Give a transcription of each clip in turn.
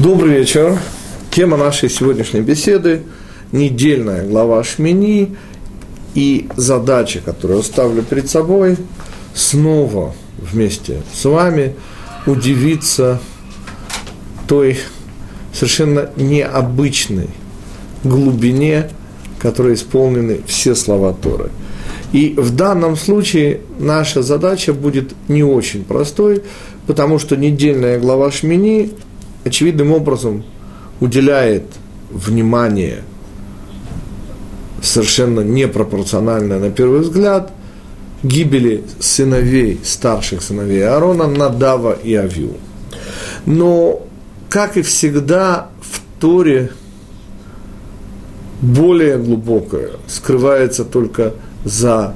Добрый вечер. Тема нашей сегодняшней беседы – недельная глава Шмини и задача, которую ставлю перед собой, снова вместе с вами удивиться той совершенно необычной глубине, которой исполнены все слова Торы. И в данном случае наша задача будет не очень простой, потому что недельная глава Шмини очевидным образом уделяет внимание совершенно непропорциональное на первый взгляд гибели сыновей, старших сыновей Аарона, Надава и Авиу. Но, как и всегда, в Торе более глубокое скрывается только за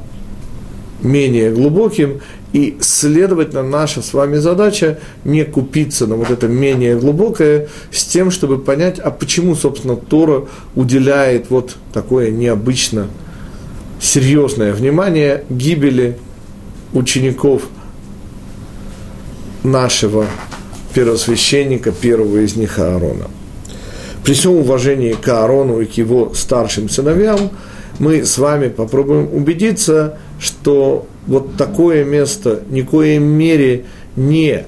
менее глубоким, и, следовательно, наша с вами задача не купиться на вот это менее глубокое с тем, чтобы понять, а почему, собственно, Тора уделяет вот такое необычно серьезное внимание гибели учеников нашего первосвященника, первого из них Аарона. При всем уважении к Аарону и к его старшим сыновьям, мы с вами попробуем убедиться, что вот такое место ни в коей мере не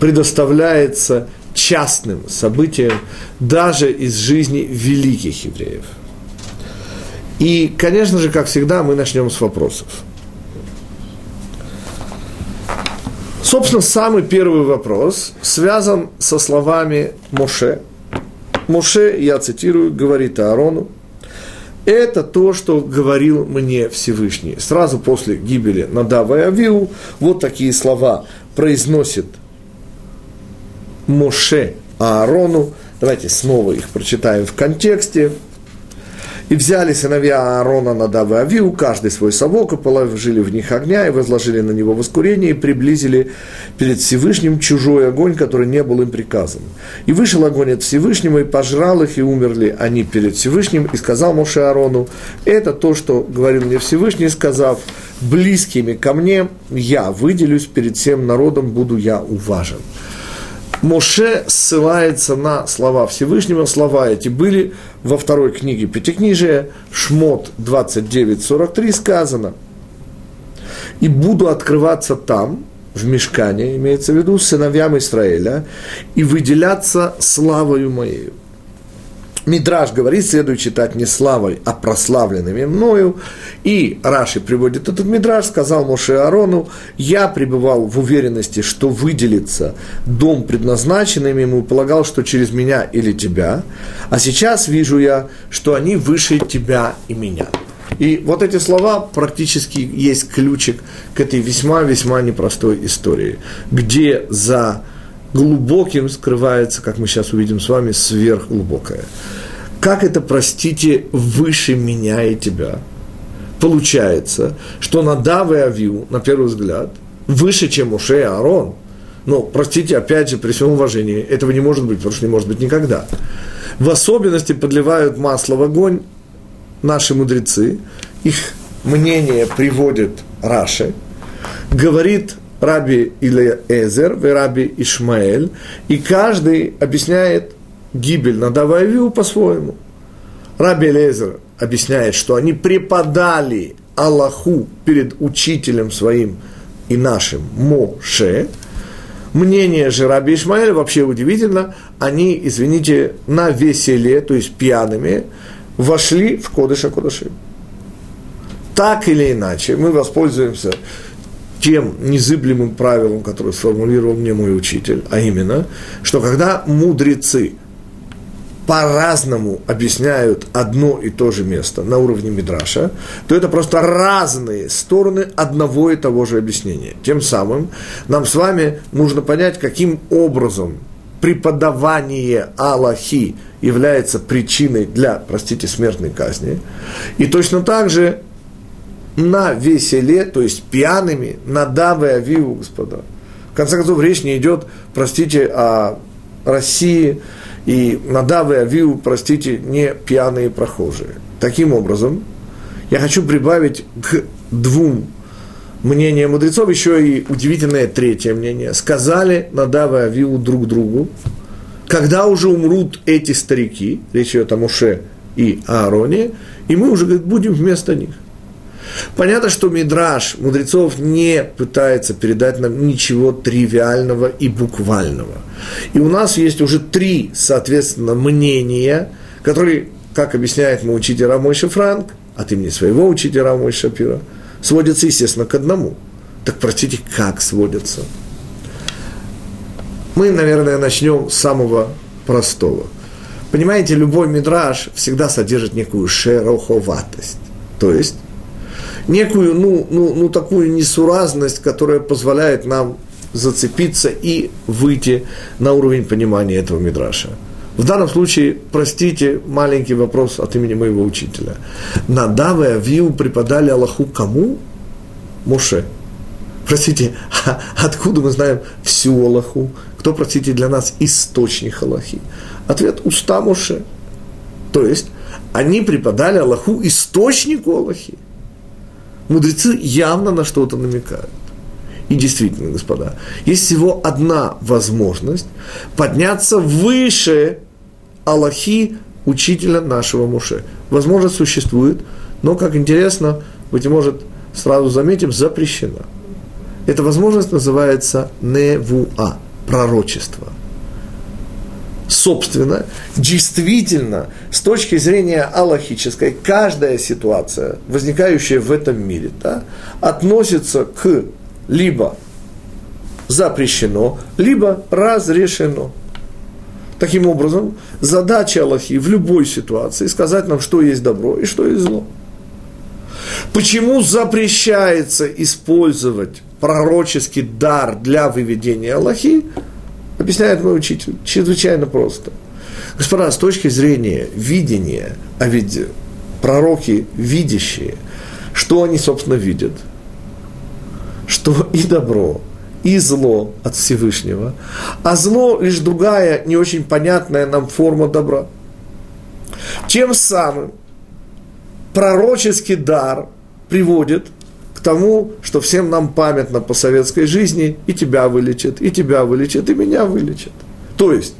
предоставляется частным событиям даже из жизни великих евреев. И, конечно же, как всегда, мы начнем с вопросов. Собственно, самый первый вопрос связан со словами Моше. Моше, я цитирую, говорит Аарону, это то, что говорил мне Всевышний. Сразу после гибели Надава и Авиу вот такие слова произносит Моше Аарону. Давайте снова их прочитаем в контексте. И взяли сыновья Аарона Надава и Авиу, каждый свой совок, и положили в них огня, и возложили на него воскурение, и приблизили перед Всевышним чужой огонь, который не был им приказан. И вышел огонь от Всевышнего, и пожрал их, и умерли они перед Всевышним, и сказал Моше Аарону, это то, что говорил мне Всевышний, сказав, близкими ко мне я выделюсь перед всем народом, буду я уважен. Моше ссылается на слова Всевышнего. Слова эти были во второй книге Пятикнижия, Шмот 29.43 сказано. «И буду открываться там, в мешкане, имеется в виду, сыновьям Израиля, и выделяться славою моею». Мидраж говорит, следует читать не славой, а прославленными мною. И Раши приводит этот Мидраж, сказал Моше Арону, я пребывал в уверенности, что выделится дом предназначенным ему, полагал, что через меня или тебя, а сейчас вижу я, что они выше тебя и меня. И вот эти слова практически есть ключик к этой весьма-весьма непростой истории, где за глубоким скрывается, как мы сейчас увидим с вами, сверхглубокое. Как это, простите, выше меня и тебя? Получается, что Надав и Авиу, на первый взгляд, выше, чем Уше и Аарон. Но, простите, опять же, при всем уважении, этого не может быть, потому что не может быть никогда. В особенности подливают масло в огонь наши мудрецы, их мнение приводит Раши, говорит Раби Илиэзер и Раби Ишмаэль, и каждый объясняет гибель Надава и Авиу по-своему. Раби Илиэзер объясняет, что они преподали Аллаху перед учителем своим и нашим Моше. Мнение же Раби Ишмаэля вообще удивительно, они, извините, на веселе, то есть пьяными, вошли в Кодыша Кодыши. Так или иначе, мы воспользуемся тем незыблемым правилом, которое сформулировал мне мой учитель, а именно, что когда мудрецы по-разному объясняют одно и то же место на уровне Мидраша, то это просто разные стороны одного и того же объяснения. Тем самым нам с вами нужно понять, каким образом преподавание Аллахи является причиной для, простите, смертной казни. И точно так же на веселе, то есть пьяными, на давы авиву, господа. В конце концов, речь не идет, простите, о России, и на давы авиву, простите, не пьяные прохожие. Таким образом, я хочу прибавить к двум мнение мудрецов, еще и удивительное третье мнение. Сказали Надава и Авиу друг другу, когда уже умрут эти старики, речь идет о Муше и Аароне, и мы уже говорит, будем вместо них. Понятно, что Мидраш мудрецов не пытается передать нам ничего тривиального и буквального. И у нас есть уже три, соответственно, мнения, которые, как объясняет мой учитель Рамойша Франк, от имени своего учителя Рамойша Шапира, сводятся, естественно, к одному. Так, простите, как сводятся? Мы, наверное, начнем с самого простого. Понимаете, любой мидраж всегда содержит некую шероховатость. То есть, некую, ну, ну, ну, такую несуразность, которая позволяет нам зацепиться и выйти на уровень понимания этого мидраша. В данном случае, простите, маленький вопрос от имени моего учителя. Надав и Авиу преподали Аллаху кому? Моше. Простите, а откуда мы знаем всю Аллаху? Кто, простите, для нас источник Аллахи? Ответ – уста Моше. То есть, они преподали Аллаху источнику Аллахи. Мудрецы явно на что-то намекают. И действительно, господа, есть всего одна возможность подняться выше Аллахи учителя нашего Муше. Возможность существует, но, как интересно, быть может, сразу заметим, запрещена. Эта возможность называется невуа, пророчество. Собственно, действительно, с точки зрения аллахической, каждая ситуация, возникающая в этом мире, да, относится к либо запрещено, либо разрешено. Таким образом, задача Аллахи в любой ситуации сказать нам, что есть добро и что есть зло. Почему запрещается использовать пророческий дар для выведения Аллахи, объясняет мой учитель, чрезвычайно просто. Господа, с точки зрения видения, а ведь пророки видящие, что они, собственно, видят? Что и добро, и зло от Всевышнего, а зло лишь другая, не очень понятная нам форма добра. Тем самым пророческий дар приводит тому, что всем нам памятно по советской жизни, и тебя вылечат, и тебя вылечат, и меня вылечат. То есть,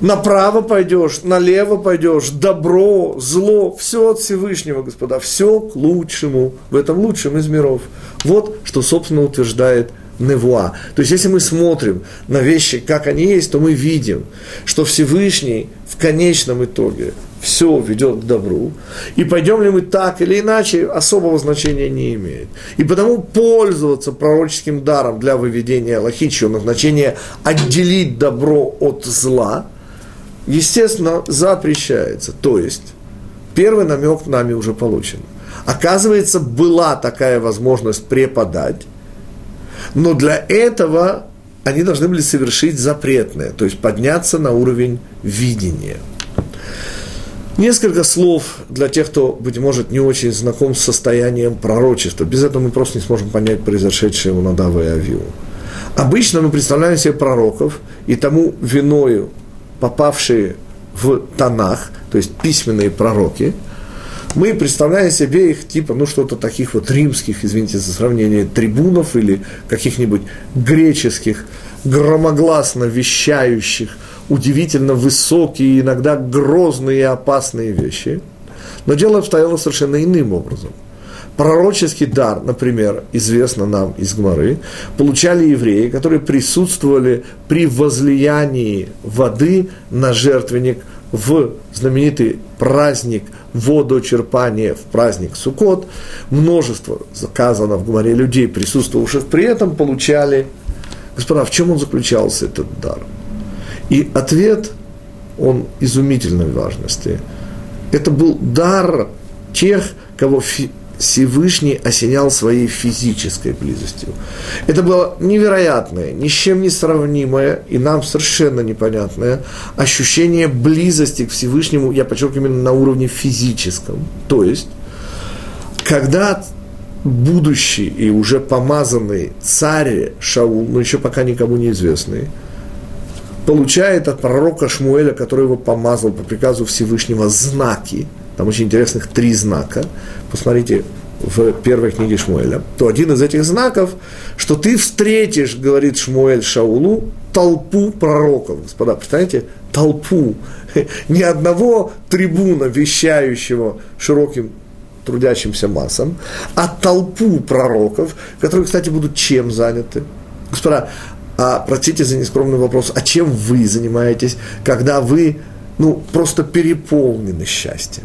направо пойдешь, налево пойдешь, добро, зло, все от Всевышнего, господа, все к лучшему, в этом лучшем из миров. Вот что, собственно, утверждает невуа. То есть, если мы смотрим на вещи, как они есть, то мы видим, что Всевышний в конечном итоге все ведет к добру, и пойдем ли мы так или иначе, особого значения не имеет. И потому пользоваться пророческим даром для выведения Аллахи, чье отделить добро от зла, естественно, запрещается. То есть, первый намек нами уже получен. Оказывается, была такая возможность преподать, но для этого они должны были совершить запретное, то есть подняться на уровень видения. Несколько слов для тех, кто, быть может, не очень знаком с состоянием пророчества. Без этого мы просто не сможем понять произошедшее у Надава и Авиу. Обычно мы представляем себе пророков и тому виною попавшие в Танах, то есть письменные пророки – мы представляем себе их типа, ну, что-то таких вот римских, извините за сравнение, трибунов или каких-нибудь греческих, громогласно вещающих, удивительно высокие, иногда грозные и опасные вещи. Но дело обстояло совершенно иным образом. Пророческий дар, например, известно нам из Гмары, получали евреи, которые присутствовали при возлиянии воды на жертвенник в знаменитый праздник водочерпание в праздник Суккот, множество заказано в Гумаре людей, присутствовавших при этом, получали. Господа, в чем он заключался, этот дар? И ответ, он изумительной важности. Это был дар тех, кого Всевышний осенял своей физической близостью. Это было невероятное, ни с чем не сравнимое и нам совершенно непонятное ощущение близости к Всевышнему, я подчеркиваю, именно на уровне физическом. То есть, когда будущий и уже помазанный царь Шаул, но еще пока никому не известный, получает от пророка Шмуэля, который его помазал по приказу Всевышнего, знаки – там очень интересных три знака. Посмотрите в первой книге Шмуэля, то один из этих знаков, что ты встретишь, говорит Шмуэль Шаулу, толпу пророков. Господа, представляете, толпу, ни одного трибуна, вещающего широким трудящимся массам, а толпу пророков, которые, кстати, будут чем заняты? Господа, а простите за нескромный вопрос, а чем вы занимаетесь, когда вы ну, просто переполнены счастьем?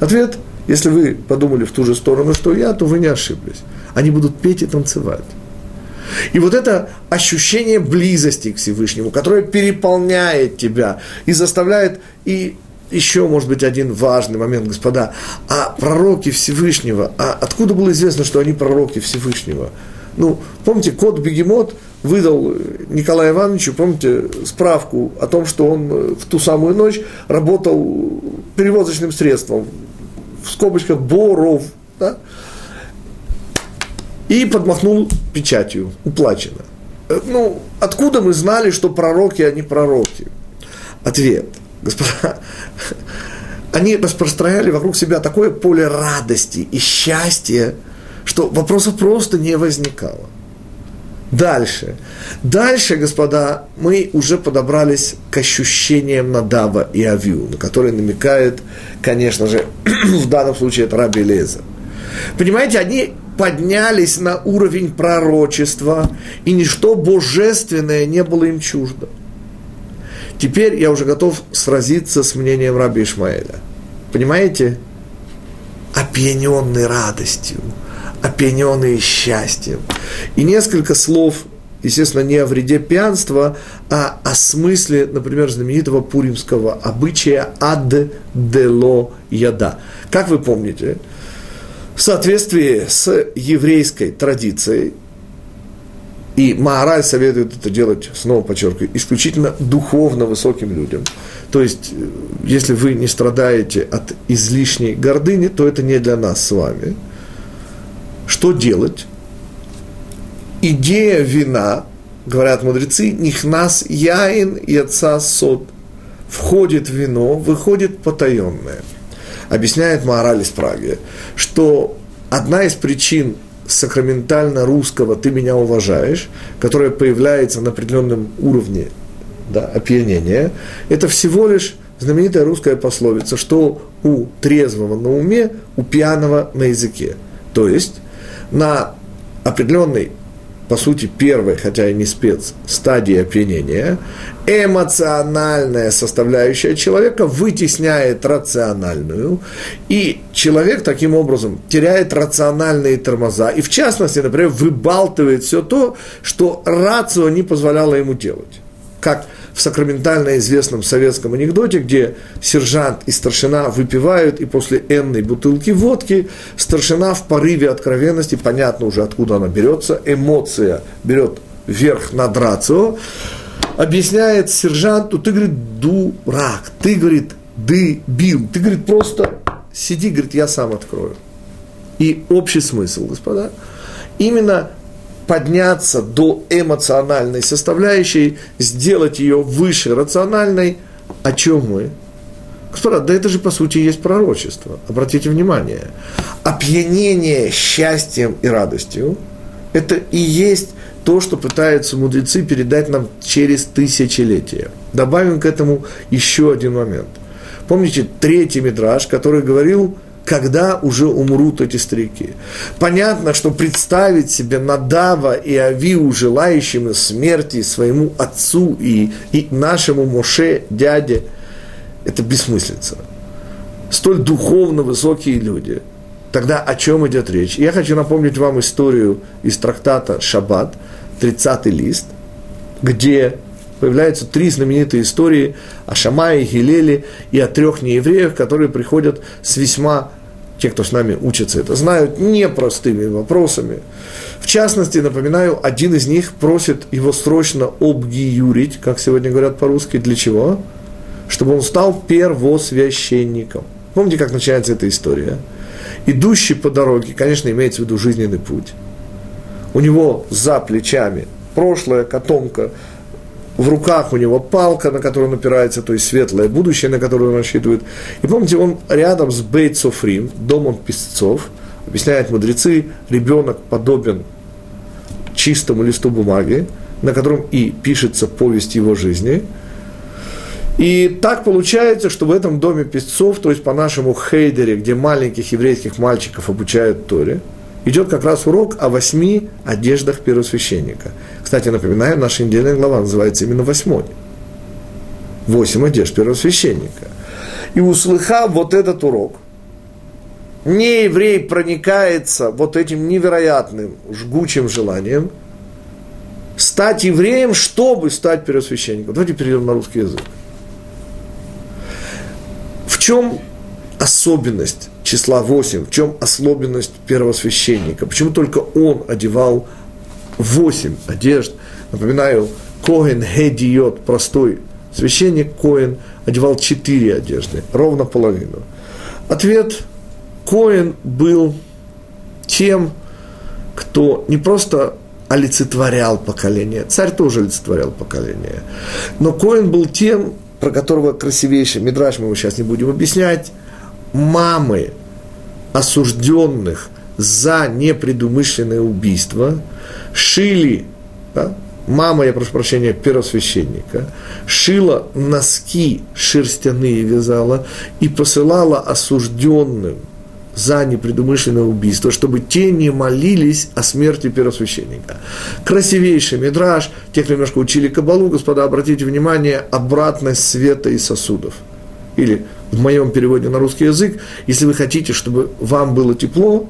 Ответ, если вы подумали в ту же сторону, что я, то вы не ошиблись. Они будут петь и танцевать. И вот это ощущение близости к Всевышнему, которое переполняет тебя и заставляет, и еще, может быть, один важный момент, господа, а пророки Всевышнего, а откуда было известно, что они пророки Всевышнего? Ну, помните, кот Бегемот выдал Николаю Ивановичу, помните, справку о том, что он в ту самую ночь работал перевозочным средством, в скобочках Боров, да? и подмахнул печатью, уплачено. Э, ну, откуда мы знали, что пророки, а не пророки? Ответ. Господа, они распространяли вокруг себя такое поле радости и счастья, что вопросов просто не возникало. Дальше. Дальше, господа, мы уже подобрались к ощущениям Надава и Авиу, на которые намекает, конечно же, в данном случае это Раби Леза. Понимаете, они поднялись на уровень пророчества, и ничто божественное не было им чуждо. Теперь я уже готов сразиться с мнением раби Ишмаэля. Понимаете? Опьяненный радостью, опьяненный счастьем. И несколько слов, естественно, не о вреде пьянства, а о смысле, например, знаменитого пуримского обычая ад дело яда. Как вы помните, в соответствии с еврейской традицией, и Маараль советует это делать, снова подчеркиваю, исключительно духовно высоким людям. То есть, э, если вы не страдаете от излишней гордыни, то это не для нас с вами. Что делать? Идея вина, говорят мудрецы, нихнас яин и отца сот. Входит вино, выходит потаенное. Объясняет Маораль из Праги, что одна из причин сакраментально русского «ты меня уважаешь», которое появляется на определенном уровне да, опьянения, это всего лишь знаменитая русская пословица, что у трезвого на уме, у пьяного на языке. То есть на определенной по сути, первой, хотя и не спец, стадии опьянения, эмоциональная составляющая человека вытесняет рациональную, и человек таким образом теряет рациональные тормоза, и в частности, например, выбалтывает все то, что рацио не позволяло ему делать. Как в сакраментально известном советском анекдоте, где сержант и старшина выпивают, и после энной бутылки водки старшина в порыве откровенности, понятно уже откуда она берется, эмоция берет верх над рацио, объясняет сержанту, ты, говорит, дурак, ты, говорит, дебил, ты, говорит, просто сиди, говорит, я сам открою. И общий смысл, господа, именно подняться до эмоциональной составляющей, сделать ее выше рациональной, о чем мы? Господа, да это же по сути есть пророчество. Обратите внимание. Опьянение счастьем и радостью – это и есть то, что пытаются мудрецы передать нам через тысячелетия. Добавим к этому еще один момент. Помните третий метраж, который говорил – когда уже умрут эти старики. Понятно, что представить себе Надава и Авиу, желающими смерти своему отцу и, и нашему Моше, дяде, это бессмыслица. Столь духовно высокие люди. Тогда о чем идет речь? Я хочу напомнить вам историю из трактата «Шаббат», 30 лист, где появляются три знаменитые истории о Шамае, Гилеле и о трех неевреях, которые приходят с весьма те, кто с нами учится, это знают, непростыми вопросами. В частности, напоминаю, один из них просит его срочно обгиюрить, как сегодня говорят по-русски, для чего? Чтобы он стал первосвященником. Помните, как начинается эта история? Идущий по дороге, конечно, имеется в виду жизненный путь. У него за плечами прошлое, котомка, в руках у него палка, на которую он опирается, то есть светлое будущее, на которое он рассчитывает. И помните, он рядом с Бейт Софрим, домом песцов, объясняют мудрецы, ребенок подобен чистому листу бумаги, на котором и пишется повесть его жизни. И так получается, что в этом доме песцов, то есть по нашему хейдере, где маленьких еврейских мальчиков обучают Торе, идет как раз урок о восьми одеждах первосвященника. Кстати, напоминаю, наша недельная глава называется именно восьмой. Восемь одежд первосвященника. И услыхав вот этот урок – не еврей проникается вот этим невероятным, жгучим желанием стать евреем, чтобы стать первосвященником. Давайте перейдем на русский язык. В чем особенность числа 8, в чем особенность первосвященника? Почему только он одевал 8 одежд? Напоминаю, Коэн Хедиот, простой священник Коэн, одевал 4 одежды, ровно половину. Ответ – Коин был тем, кто не просто олицетворял поколение, царь тоже олицетворял поколение, но Коин был тем, про которого красивейший Мидраш, мы его сейчас не будем объяснять, мамы осужденных за непредумышленное убийство шили, да, мама, я прошу прощения, первосвященника, шила носки шерстяные вязала и посылала осужденным за непредумышленное убийство, чтобы те не молились о смерти первосвященника. Красивейший мидраж, те, кто немножко учили Кабалу, господа, обратите внимание, обратность света и сосудов. Или в моем переводе на русский язык, если вы хотите, чтобы вам было тепло,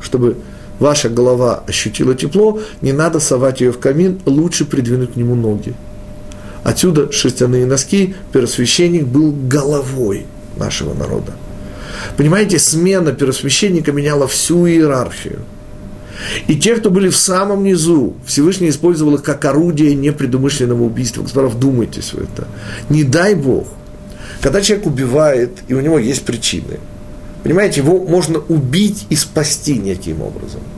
чтобы ваша голова ощутила тепло, не надо совать ее в камин, лучше придвинуть к нему ноги. Отсюда шерстяные носки, первосвященник был головой нашего народа. Понимаете, смена первосвященника меняла всю иерархию. И те, кто были в самом низу, Всевышний использовал их как орудие непредумышленного убийства. Господа, вдумайтесь в это. Не дай Бог. Когда человек убивает, и у него есть причины, понимаете, его можно убить и спасти неким образом –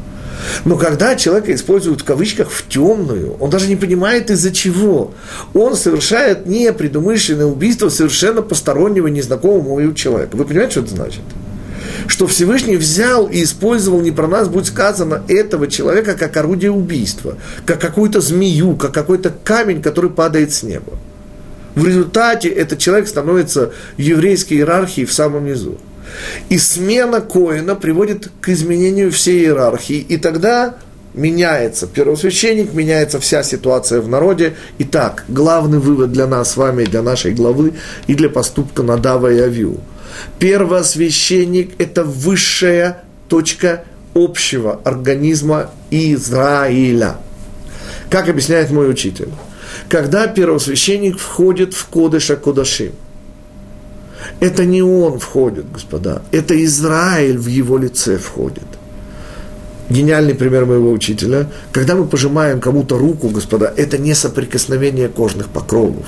но когда человека используют в кавычках в темную, он даже не понимает из-за чего. Он совершает непредумышленное убийство совершенно постороннего, незнакомого ему человека. Вы понимаете, что это значит? Что Всевышний взял и использовал, не про нас будет сказано, этого человека как орудие убийства, как какую-то змею, как какой-то камень, который падает с неба. В результате этот человек становится еврейской иерархии в самом низу. И смена Коина приводит к изменению всей иерархии, и тогда меняется первосвященник, меняется вся ситуация в народе. Итак, главный вывод для нас с вами, для нашей главы и для поступка Надава и Авиу. Первосвященник – это высшая точка общего организма Израиля. Как объясняет мой учитель? Когда первосвященник входит в Кодыша Кодашим – это не он входит, господа, это Израиль в его лице входит. Гениальный пример моего учителя. Когда мы пожимаем кому-то руку, господа, это не соприкосновение кожных покровов.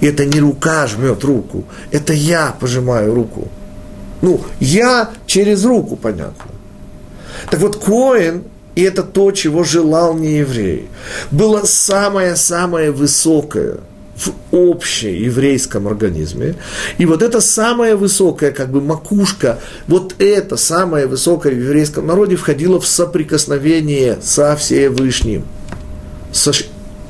И это не рука жмет руку, это я пожимаю руку. Ну, я через руку, понятно. Так вот, Коин, и это то, чего желал не еврей, было самое-самое высокое – в общееврейском организме. И вот эта самая высокая как бы макушка, вот это самое высокое в еврейском народе входило в соприкосновение со Всевышним, со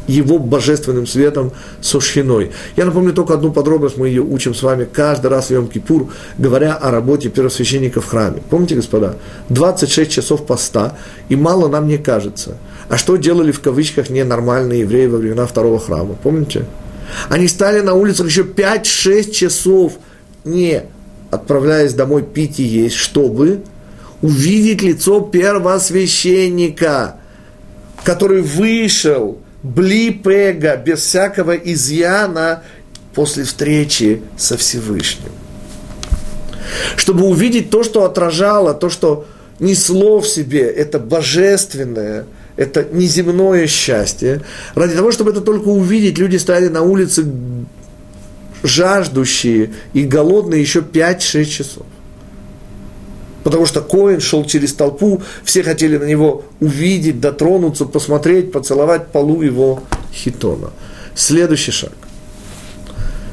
его божественным светом со шхиной. Я напомню только одну подробность, мы ее учим с вами каждый раз в Йом-Кипур, говоря о работе первосвященника в храме. Помните, господа, 26 часов поста, и мало нам не кажется. А что делали в кавычках ненормальные евреи во времена второго храма? Помните? Они стали на улицах еще 5-6 часов, не отправляясь домой пить и есть, чтобы увидеть лицо первосвященника, который вышел блипега, без всякого изъяна, после встречи со Всевышним. Чтобы увидеть то, что отражало, то, что несло в себе это божественное – это неземное счастье. Ради того, чтобы это только увидеть, люди стояли на улице жаждущие и голодные еще 5-6 часов. Потому что Коин шел через толпу, все хотели на него увидеть, дотронуться, посмотреть, поцеловать полу его хитона. Следующий шаг.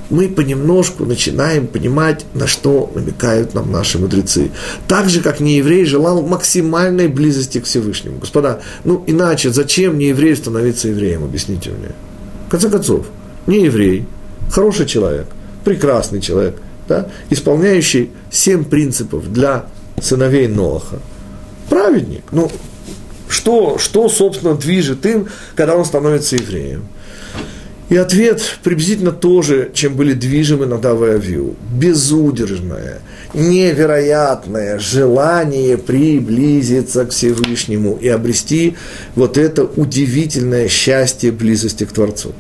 Мы понемножку начинаем понимать, на что намекают нам наши мудрецы. Так же, как нееврей желал максимальной близости к Всевышнему. Господа, ну иначе зачем нееврею становиться евреем, объясните мне. В конце концов, нееврей, хороший человек, прекрасный человек, да, исполняющий семь принципов для сыновей Ноаха. Праведник. Ну, что, что, собственно, движет им, когда он становится евреем? И ответ приблизительно тоже, чем были движимы Надав и Авиу. Безудержное, невероятное желание приблизиться к Всевышнему и обрести вот это удивительное счастье близости к Творцу,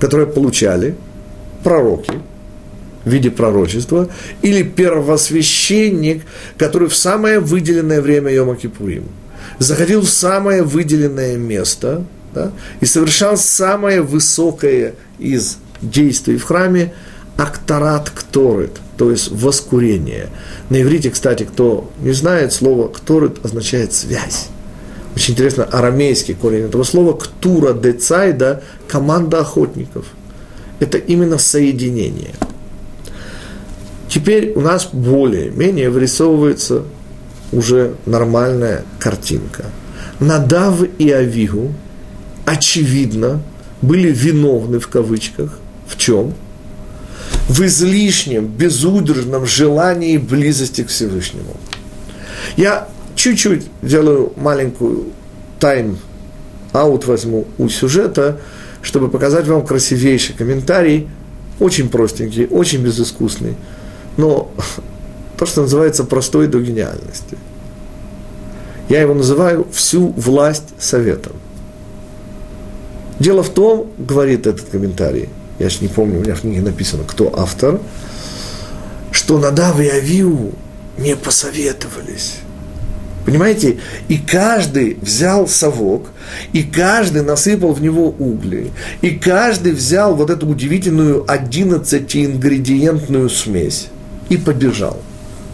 которое получали пророки в виде пророчества или первосвященник, который в самое выделенное время Йома Кипурим заходил в самое выделенное место – да, и совершал самое высокое из действий в храме акторат кторит, то есть воскурение. На иврите, кстати, кто не знает, слово кторит означает связь. Очень интересно, арамейский корень этого слова ктура децайда – команда охотников. Это именно соединение. Теперь у нас более-менее вырисовывается уже нормальная картинка. Надав и Авигу – очевидно, были виновны в кавычках. В чем? В излишнем, безудержном желании близости к Всевышнему. Я чуть-чуть делаю маленькую тайм-аут возьму у сюжета, чтобы показать вам красивейший комментарий, очень простенький, очень безыскусный, но то, что называется простой до гениальности. Я его называю «всю власть советом». Дело в том, говорит этот комментарий, я же не помню, у меня в книге написано, кто автор, что Надав и Авиу не посоветовались. Понимаете? И каждый взял совок, и каждый насыпал в него угли, и каждый взял вот эту удивительную 11-ингредиентную смесь и побежал.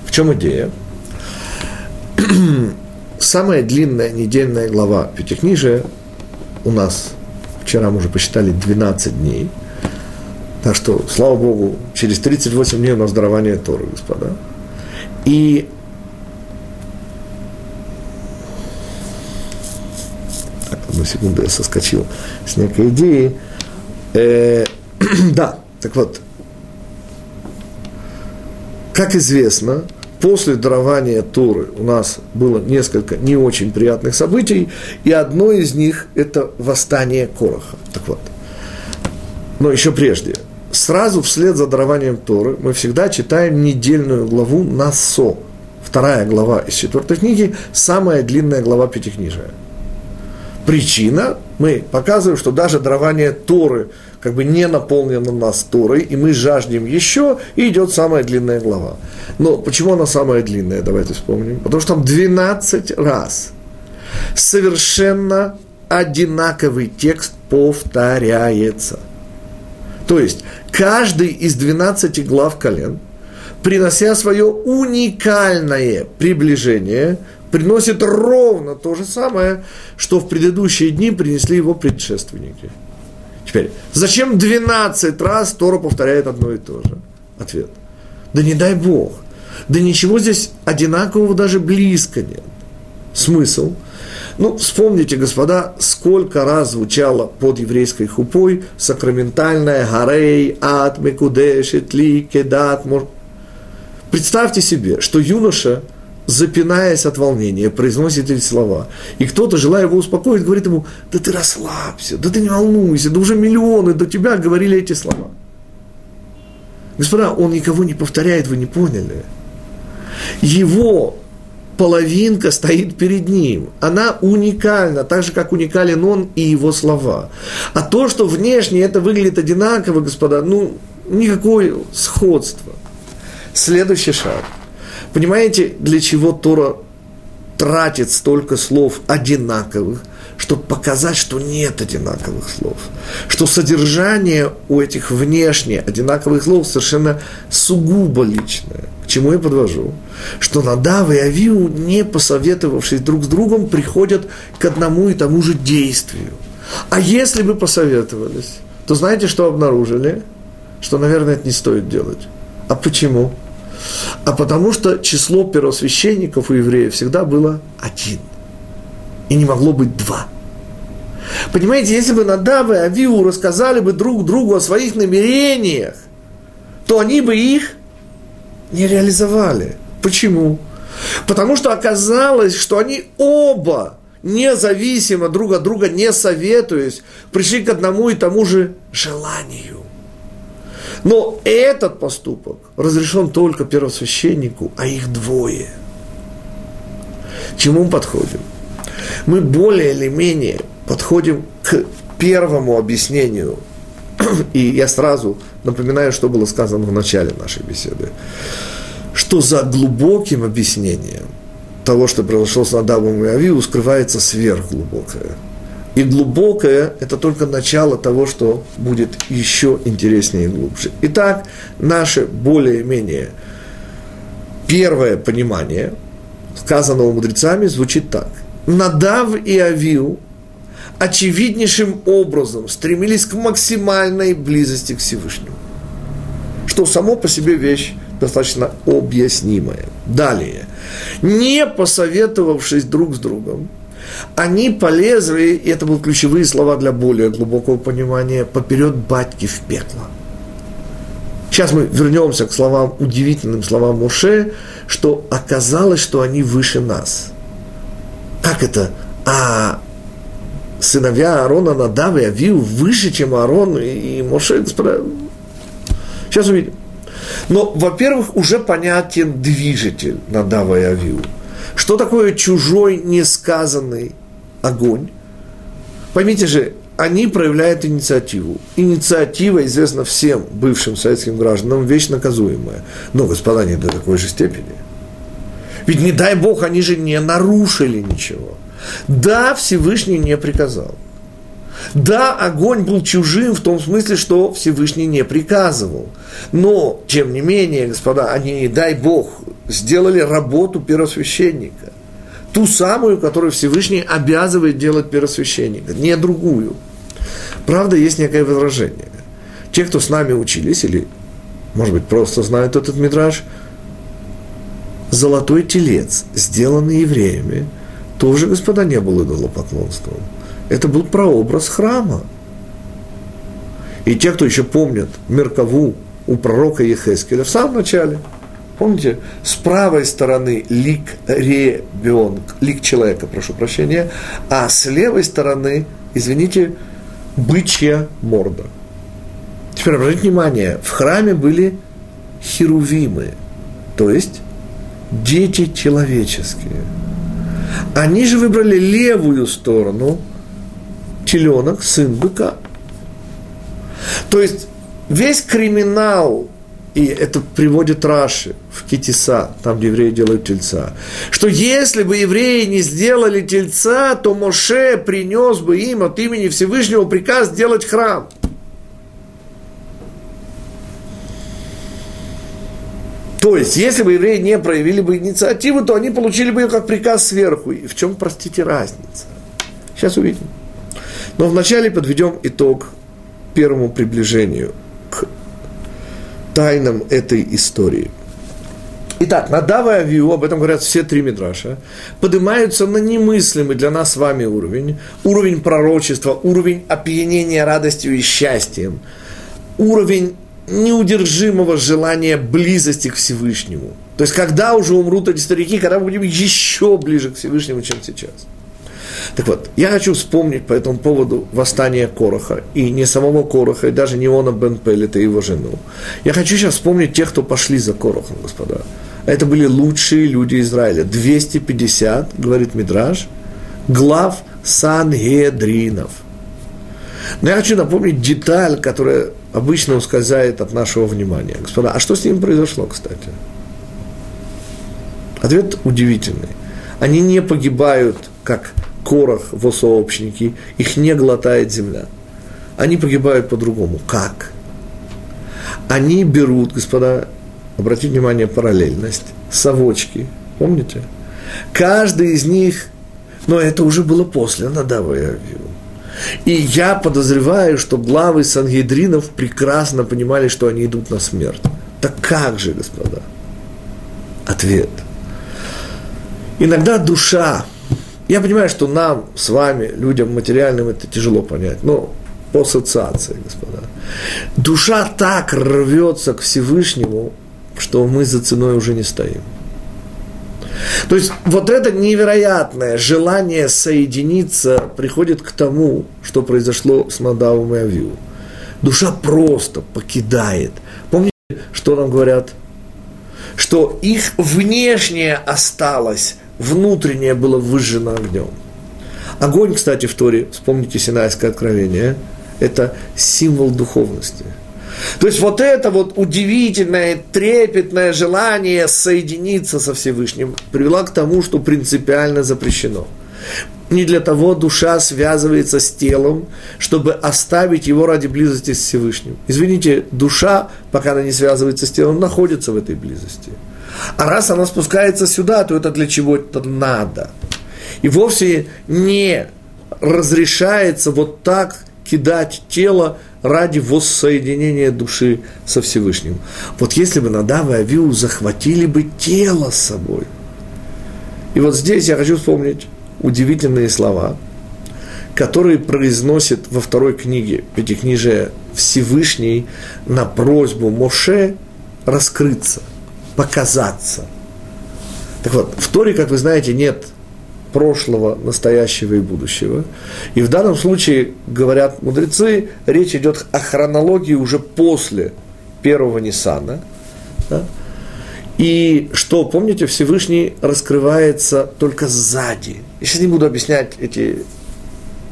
В чем идея? Самая длинная недельная глава Пятикнижия у нас Вчера мы уже посчитали 12 дней. Так что, слава Богу, через 38 дней у нас дарование Торы, господа. И так, одну секунду я соскочил с некой идеи. Э, да, так вот, как известно, после дарования Торы у нас было несколько не очень приятных событий, и одно из них – это восстание Короха. Так вот, но еще прежде, сразу вслед за дарованием Торы мы всегда читаем недельную главу Насо. Вторая глава из четвертой книги, самая длинная глава Пятикнижия. Причина, мы показываем, что даже дарование Торы как бы не наполнено нас Торой, и мы жаждем еще, и идет самая длинная глава. Но почему она самая длинная, давайте вспомним. Потому что там 12 раз совершенно одинаковый текст повторяется. То есть, каждый из 12 глав колен, принося свое уникальное приближение, приносит ровно то же самое, что в предыдущие дни принесли его предшественники. Теперь, зачем 12 раз Тора повторяет одно и то же? Ответ. Да не дай Бог. Да ничего здесь одинакового даже близко нет. Смысл? Ну, вспомните, господа, сколько раз звучало под еврейской хупой сакраментальное «Гарей, ад, мекудеш, этли, кедат». Представьте себе, что юноша, запинаясь от волнения, произносит эти слова. И кто-то, желая его успокоить, говорит ему, да ты расслабься, да ты не волнуйся, да уже миллионы до тебя говорили эти слова. Господа, он никого не повторяет, вы не поняли его половинка стоит перед ним. Она уникальна, так же, как уникален он и его слова. А то, что внешне это выглядит одинаково, господа, ну, никакое сходство. Следующий шаг. Понимаете, для чего Тора тратит столько слов одинаковых – чтобы показать, что нет одинаковых слов, что содержание у этих внешне одинаковых слов совершенно сугубо личное. К чему я подвожу? Что Надав и Авиу, не посоветовавшись друг с другом, приходят к одному и тому же действию. А если бы посоветовались, то знаете, что обнаружили? Что, наверное, это не стоит делать. А почему? А потому что число первосвященников у евреев всегда было один. И не могло быть два. Понимаете, если бы Надав и Авиу рассказали бы друг другу о своих намерениях, то они бы их не реализовали. Почему? Потому что оказалось, что они оба независимо друг от друга, не советуясь, пришли к одному и тому же желанию. Но этот поступок разрешен только первосвященнику, а их двое. Чему мы подходим? Мы более или менее подходим к первому объяснению. И я сразу напоминаю, что было сказано в начале нашей беседы. Что за глубоким объяснением того, что произошло с Надавом и Авиу, скрывается сверхглубокое. И глубокое – это только начало того, что будет еще интереснее и глубже. Итак, наше более-менее первое понимание, сказанного мудрецами, звучит так. Надав и Авиу очевиднейшим образом стремились к максимальной близости к Всевышнему. Что само по себе вещь достаточно объяснимая. Далее. Не посоветовавшись друг с другом, они полезли, и это были ключевые слова для более глубокого понимания, поперед батьки в пекло. Сейчас мы вернемся к словам, удивительным словам Муше, что оказалось, что они выше нас. Как это? А сыновья Аарона Надава и Авиу выше, чем Аарон и Моше, господа. Сейчас увидим. Но, во-первых, уже понятен движитель Надава и Авиу. Что такое чужой несказанный огонь? Поймите же, они проявляют инициативу. Инициатива известна всем бывшим советским гражданам, вещь наказуемая. Но, господа, не до такой же степени. Ведь, не дай Бог, они же не нарушили ничего. Да, Всевышний не приказал. Да, огонь был чужим в том смысле, что Всевышний не приказывал. Но, тем не менее, господа, они, дай Бог, сделали работу первосвященника. Ту самую, которую Всевышний обязывает делать первосвященника, не другую. Правда, есть некое возражение. Те, кто с нами учились, или, может быть, просто знают этот мидраж, золотой телец, сделанный евреями, тоже, господа, не был идолопоклонством. Это был прообраз храма. И те, кто еще помнят Меркову у пророка Ехескеля в самом начале, помните, с правой стороны лик ребенка, лик человека, прошу прощения, а с левой стороны, извините, бычья морда. Теперь обратите внимание, в храме были херувимы, то есть дети человеческие. Они же выбрали левую сторону – теленок, сын быка. То есть весь криминал, и это приводит Раши в Китиса, там, где евреи делают тельца, что если бы евреи не сделали тельца, то Моше принес бы им от имени Всевышнего приказ сделать храм. То есть, если бы евреи не проявили бы инициативу, то они получили бы ее как приказ сверху. И в чем, простите, разница? Сейчас увидим. Но вначале подведем итог первому приближению к тайнам этой истории. Итак, Надава и Авиу, об этом говорят все три Мидраша, поднимаются на немыслимый для нас с вами уровень, уровень пророчества, уровень опьянения радостью и счастьем, уровень неудержимого желания близости к Всевышнему. То есть, когда уже умрут эти старики, когда мы будем еще ближе к Всевышнему, чем сейчас – так вот, я хочу вспомнить по этому поводу восстание Короха, и не самого Короха, и даже не Она Бен Пелета и его жену. Я хочу сейчас вспомнить тех, кто пошли за Корохом, господа. Это были лучшие люди Израиля. 250, говорит Мидраж, глав Сангедринов. Но я хочу напомнить деталь, которая обычно ускользает от нашего внимания. Господа, а что с ним произошло, кстати? Ответ удивительный. Они не погибают, как корах во сообщники, их не глотает земля. Они погибают по-другому. Как? Они берут, господа, обратите внимание, параллельность, совочки, помните? Каждый из них, но это уже было после Надава и Авиу. И я подозреваю, что главы Сангедринов прекрасно понимали, что они идут на смерть. Так как же, господа? Ответ. Иногда душа, я понимаю, что нам с вами, людям материальным, это тяжело понять, но по ассоциации, господа. Душа так рвется к Всевышнему, что мы за ценой уже не стоим. То есть вот это невероятное желание соединиться приходит к тому, что произошло с Надавом и Авиу. Душа просто покидает. Помните, что нам говорят? Что их внешнее осталось, внутреннее было выжжено огнем. Огонь, кстати, в Торе, вспомните Синайское откровение, это символ духовности – то есть вот это вот удивительное, трепетное желание соединиться со Всевышним привело к тому, что принципиально запрещено. Не для того душа связывается с телом, чтобы оставить его ради близости с Всевышним. Извините, душа, пока она не связывается с телом, находится в этой близости. А раз она спускается сюда, то это для чего-то надо. И вовсе не разрешается вот так кидать тело ради воссоединения души со Всевышним. Вот если бы Надав и Авиу захватили бы тело с собой. И вот здесь я хочу вспомнить удивительные слова, которые произносит во второй книге Пятикнижия Всевышний на просьбу Моше раскрыться, показаться. Так вот, в Торе, как вы знаете, нет прошлого, настоящего и будущего. И в данном случае, говорят мудрецы, речь идет о хронологии уже после первого Ниссана. Да? И что, помните, Всевышний раскрывается только сзади. Я сейчас не буду объяснять эти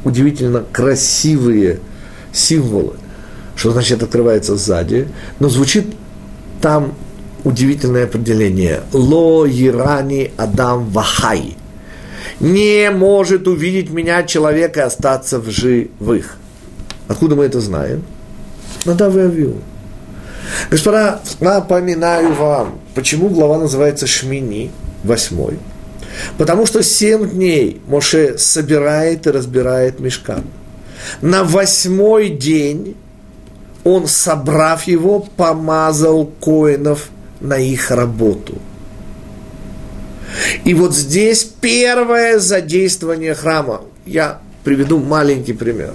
удивительно красивые символы, что значит открывается сзади, но звучит там удивительное определение. Ло Ирани Адам Вахай не может увидеть меня человек и остаться в живых. Откуда мы это знаем? Надав и Авиу. Господа, напоминаю вам, почему глава называется Шмини, восьмой. Потому что семь дней Моше собирает и разбирает мешкан. На восьмой день он, собрав его, помазал коинов на их работу – и вот здесь первое задействование храма. Я приведу маленький пример.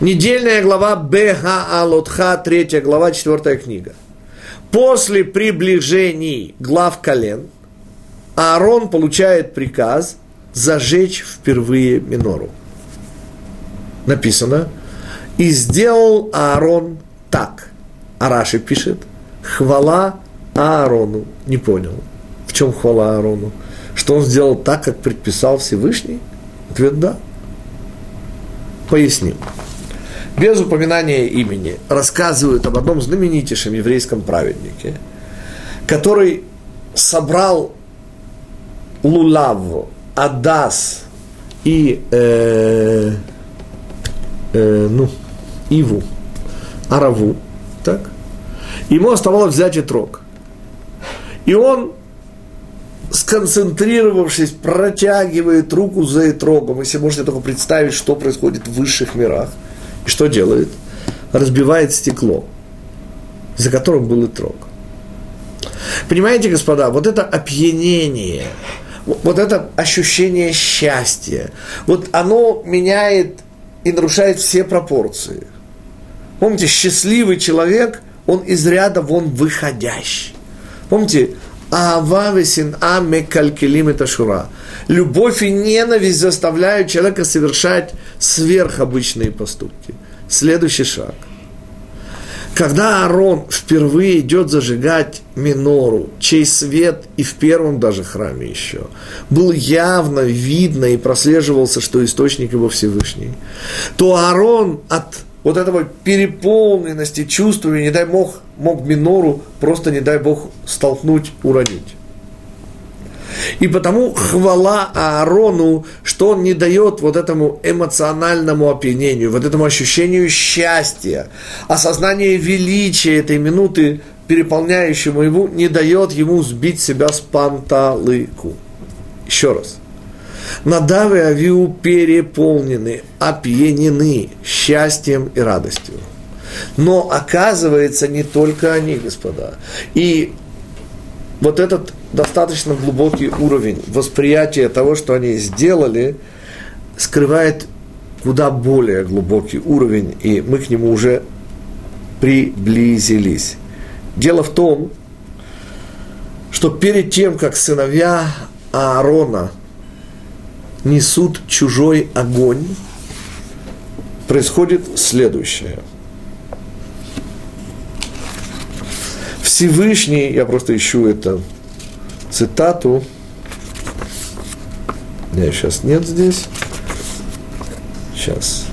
Недельная глава Беха Алотха, третья глава, четвертая книга. После приближений глав колен Аарон получает приказ зажечь впервые минору. Написано, и сделал Аарон так. Араши пишет, хвала Аарону. Не понял чем хвала Аарону? Что он сделал так, как предписал Всевышний? Ответ – да. Поясним. Без упоминания имени рассказывают об одном знаменитейшем еврейском праведнике, который собрал лулав, адас и э, э, ну, иву, араву, так? Ему оставалось взять и трог. И он сконцентрировавшись, протягивает руку за этрогом. Если можете только представить, что происходит в высших мирах. И что делает? Разбивает стекло, за которым был этрог. Понимаете, господа, вот это опьянение, вот это ощущение счастья, вот оно меняет и нарушает все пропорции. Помните, счастливый человек, он из ряда вон выходящий. Помните, Ава весин а мекалькелим это шура. Любовь и ненависть заставляют человека совершать сверхобычные поступки. Следующий шаг. Когда Аарон впервые идет зажигать минору, чей свет и в первом даже храме еще, был явно видно и прослеживался, что источник его Всевышний, то Аарон от вот этого переполненности чувствами, не дай Бог, мог минору просто, не дай Бог, столкнуть, уронить. И потому хвала Аарону, что он не дает вот этому эмоциональному опьянению, вот этому ощущению счастья, осознание величия этой минуты, переполняющему его, не дает ему сбить себя с панталыку. Еще раз. Надав и Авиу переполнены, опьянены счастьем и радостью. Но оказывается, не только они, господа. И вот этот достаточно глубокий уровень восприятия того, что они сделали, скрывает куда более глубокий уровень, и мы к нему уже приблизились. Дело в том, что перед тем, как сыновья Аарона несут чужой огонь, происходит следующее. Всевышний, я просто ищу это цитату, меня сейчас нет здесь, сейчас.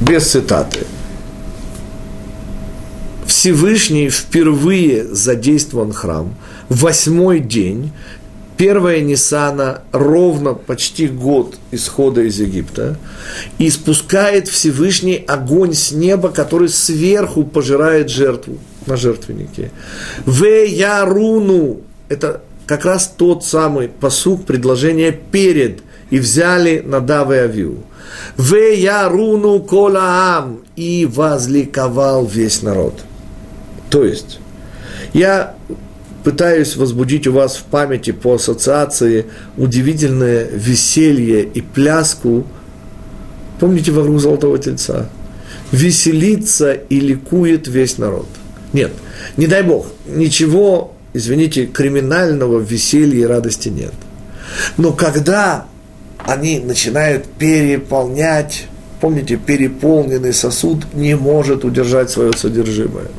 Без цитаты. Всевышний впервые задействован храм, восьмой день, первая Ниссана, ровно почти год исхода из Египта, и спускает Всевышний огонь с неба, который сверху пожирает жертву на жертвеннике. В Яруну, это как раз тот самый посук, предложение перед, и взяли Надав и Авиу. В Яруну Колаам, и возликовал весь народ. То есть, я пытаюсь возбудить у вас в памяти по ассоциации удивительное веселье и пляску. Помните вокруг Золотого Тельца? Веселится и ликует весь народ. Нет, не дай Бог, ничего, извините, криминального веселья и радости нет. Но когда они начинают переполнять, помните, переполненный сосуд не может удержать свое содержимое –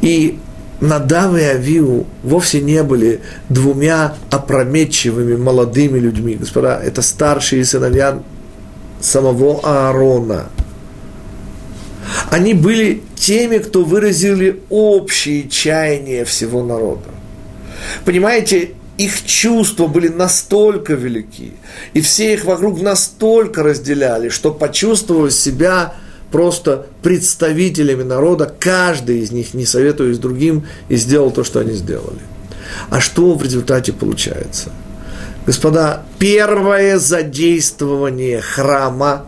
и Надав и Авиу вовсе не были двумя опрометчивыми молодыми людьми. Господа, это старшие сыновья самого Аарона. Они были теми, кто выразили общие чаяния всего народа. Понимаете, их чувства были настолько велики, и все их вокруг настолько разделяли, что почувствовав себя – просто представителями народа, каждый из них, не советуясь другим, и сделал то, что они сделали. А что в результате получается? Господа, первое задействование храма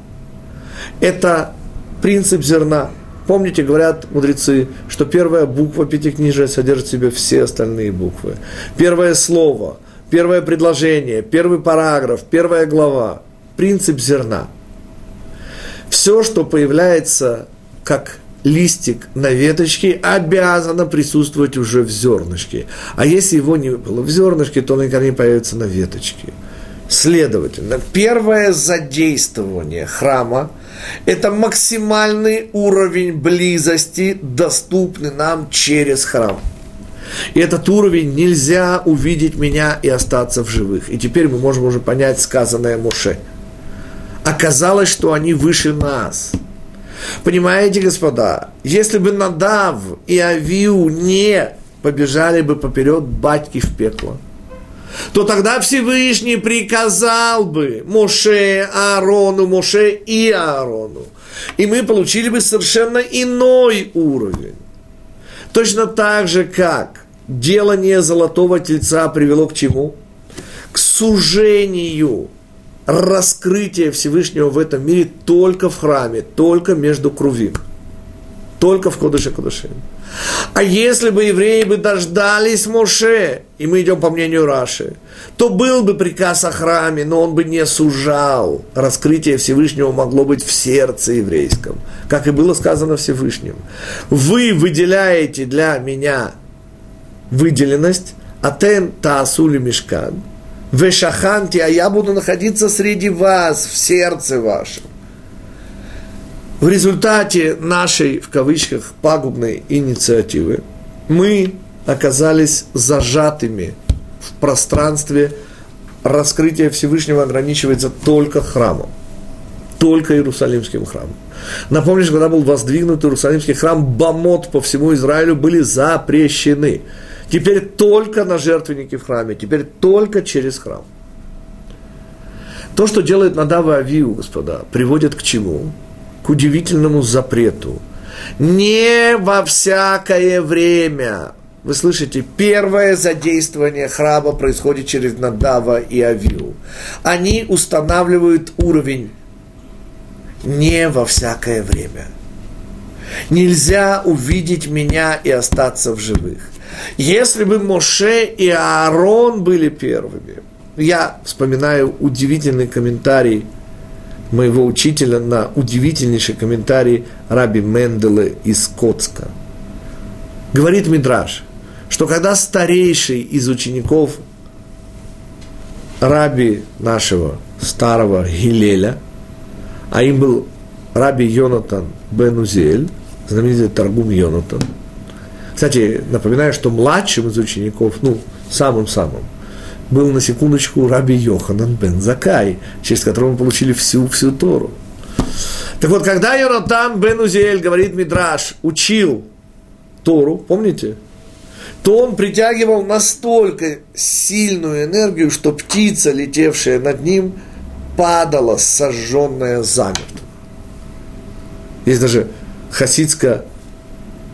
– это принцип зерна. Помните, говорят мудрецы, что первая буква Пятикнижия содержит в себе все остальные буквы. Первое слово, первое предложение, первый параграф, первая глава – принцип зерна – все, что появляется как листик на веточке, обязано присутствовать уже в зернышке. А если его не было в зернышке, то он никогда не появится на веточке. Следовательно, первое задействование храма – это максимальный уровень близости, доступный нам через храм. И этот уровень нельзя увидеть меня и остаться в живых. И теперь мы можем уже понять сказанное Муше – оказалось, что они выше нас. Понимаете, господа, если бы Надав и Авиу не побежали бы поперед батьки в пекло, то тогда Всевышний приказал бы Моше, Аарону, Моше и Аарону. И мы получили бы совершенно иной уровень. Точно так же, как делание золотого тельца привело к чему? К сужению раскрытие Всевышнего в этом мире только в храме, только между крувим, только в Кодыше Кодышим. А если бы евреи бы дождались Моше, и мы идем по мнению Раши, то был бы приказ о храме, но он бы не сужал. Раскрытие Всевышнего могло быть в сердце еврейском, как и было сказано Всевышним. Вы выделяете для меня выделенность, атен таасули мешкан – Вешаханти, а я буду находиться среди вас, в сердце вашем. В результате нашей, в кавычках, пагубной инициативы мы оказались зажатыми в пространстве. Раскрытие Всевышнего ограничивается только храмом, только Иерусалимским храмом. Напомню, что когда был воздвигнут Иерусалимский храм, бамот по всему Израилю были запрещены. Теперь только на жертвеннике в храме, теперь только через храм. То, что делает Надава Авиу, господа, приводит к чему? К удивительному запрету. Не во всякое время. Вы слышите, первое задействование храма происходит через Надава и Авиу. Они устанавливают уровень не во всякое время. Нельзя увидеть меня и остаться в живых. Если бы Моше и Аарон были первыми, я вспоминаю удивительный комментарий моего учителя на удивительнейший комментарий Раби Менделе из Коцка. Говорит Мидраш, что когда старейший из учеников раби нашего старого Гилеля, а им был раби Йонатан бен Узель, знаменитый торгум Йонатан. Кстати, напоминаю, что младшим из учеников, ну, самым-самым, был на секундочку раби Йоханан бен Закай, через которого мы получили всю-всю Тору. Так вот, когда Йонатан бен Узель, говорит Мидраш, учил Тору, помните, то он притягивал настолько сильную энергию, что птица, летевшая над ним, падала сожженная замертво. Есть даже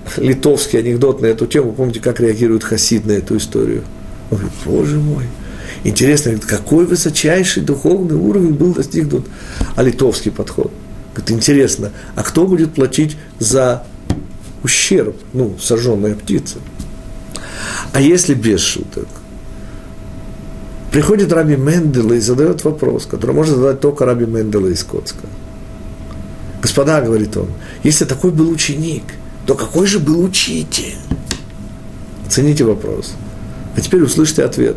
хасидско-литовский анекдот на эту тему. Помните, как реагирует хасид на эту историю? Он говорит, боже мой, интересно, какой высочайший духовный уровень был достигнут. А литовский подход. Говорит, интересно, а кто будет платить за ущерб, ну, сожженная птица? А если без шуток? Приходит Раби Мендела и задает вопрос, который может задать только Раби Мендела из Коцка. Господа, говорит он, если такой был ученик, то какой же был учитель? Оцените вопрос. А теперь услышьте ответ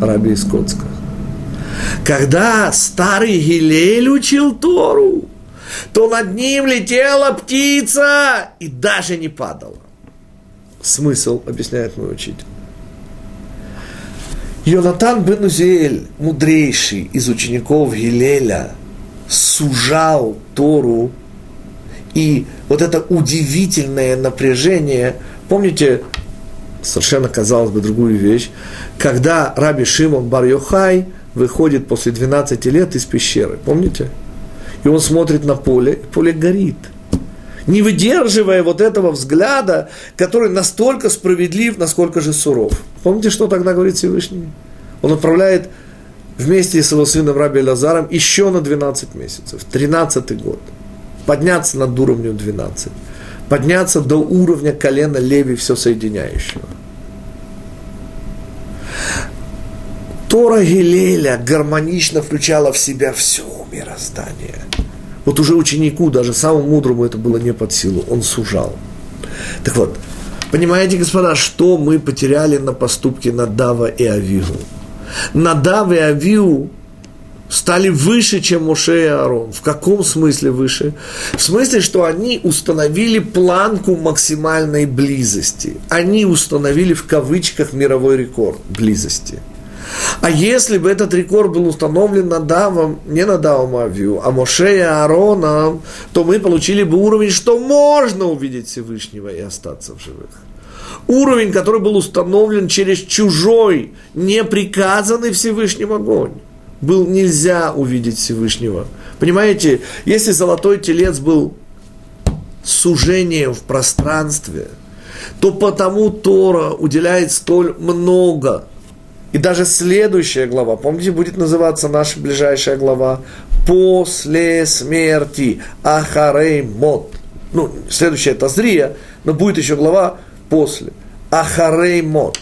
Раби из Коцка. Когда старый Гилель учил Тору, то над ним летела птица и даже не падала смысл, объясняет мой учитель. Йонатан бен Узиэль, мудрейший из учеников Гилеля, сужал Тору, и вот это удивительное напряжение, помните, совершенно, казалось бы, другую вещь, когда Раби Шимон бар Йохай выходит после 12 лет из пещеры, помните? И он смотрит на поле, и поле горит – не выдерживая вот этого взгляда, который настолько справедлив, насколько же суров. Помните, что тогда говорит Всевышний? Он отправляет вместе с его сыном Раби Лазаром еще на 12 месяцев, 13 год, подняться над уровнем 12, подняться до уровня колена Леви все соединяющего. Тора Гилеля гармонично включала в себя все мироздание – вот уже ученику, даже самому мудрому это было не под силу, он сужал. Так вот, понимаете, господа, что мы потеряли на поступке Надава и Авигу? Надав и Авиу стали выше, чем Моше и Аарон. В каком смысле выше? В смысле, что они установили планку максимальной близости. Они установили в кавычках мировой рекорд близости – а если бы этот рекорд был установлен Надавом, не Надавом Авию, а Моше и Аароном, то мы получили бы уровень, что можно увидеть Всевышнего и остаться в живых. Уровень, который был установлен через чужой, неприказанный Всевышним огонь. Был нельзя увидеть Всевышнего. Понимаете, если золотой телец был сужением в пространстве, то потому Тора уделяет столь много и даже следующая глава, помните, будет называться наша ближайшая глава «После смерти Ахарей Мот». Ну, следующая это Зрия, но будет еще глава «После». Ахарей Мот.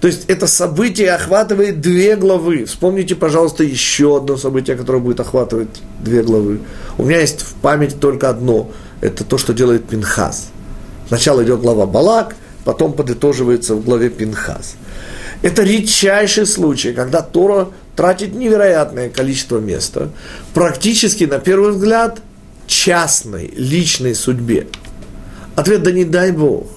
То есть это событие охватывает две главы. Вспомните, пожалуйста, еще одно событие, которое будет охватывать две главы. У меня есть в памяти только одно. Это то, что делает Пинхас. Сначала идет глава Балак, потом подытоживается в главе Пинхас. Это редчайший случай, когда Тора тратит невероятное количество места, практически, на первый взгляд, частной, личной судьбе. Ответ – да не дай Бог.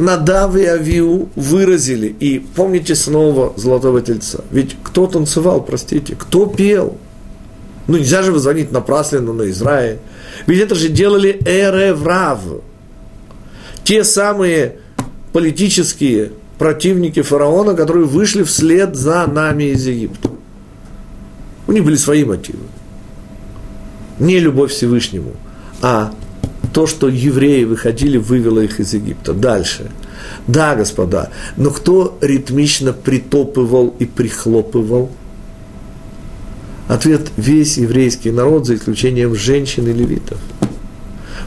Надав и Авиу выразили, и помните снова Золотого Тельца, ведь кто танцевал, простите, кто пел? Ну, нельзя же вызвонить напрасленно на Израиль. Ведь это же делали Эреврав. Те самые политические противники фараона, которые вышли вслед за нами из Египта. У них были свои мотивы. Не любовь Всевышнему, а то, что евреи выходили, вывело их из Египта. Дальше. Да, господа, но кто ритмично притопывал и прихлопывал? Ответ – весь еврейский народ, за исключением женщин и левитов.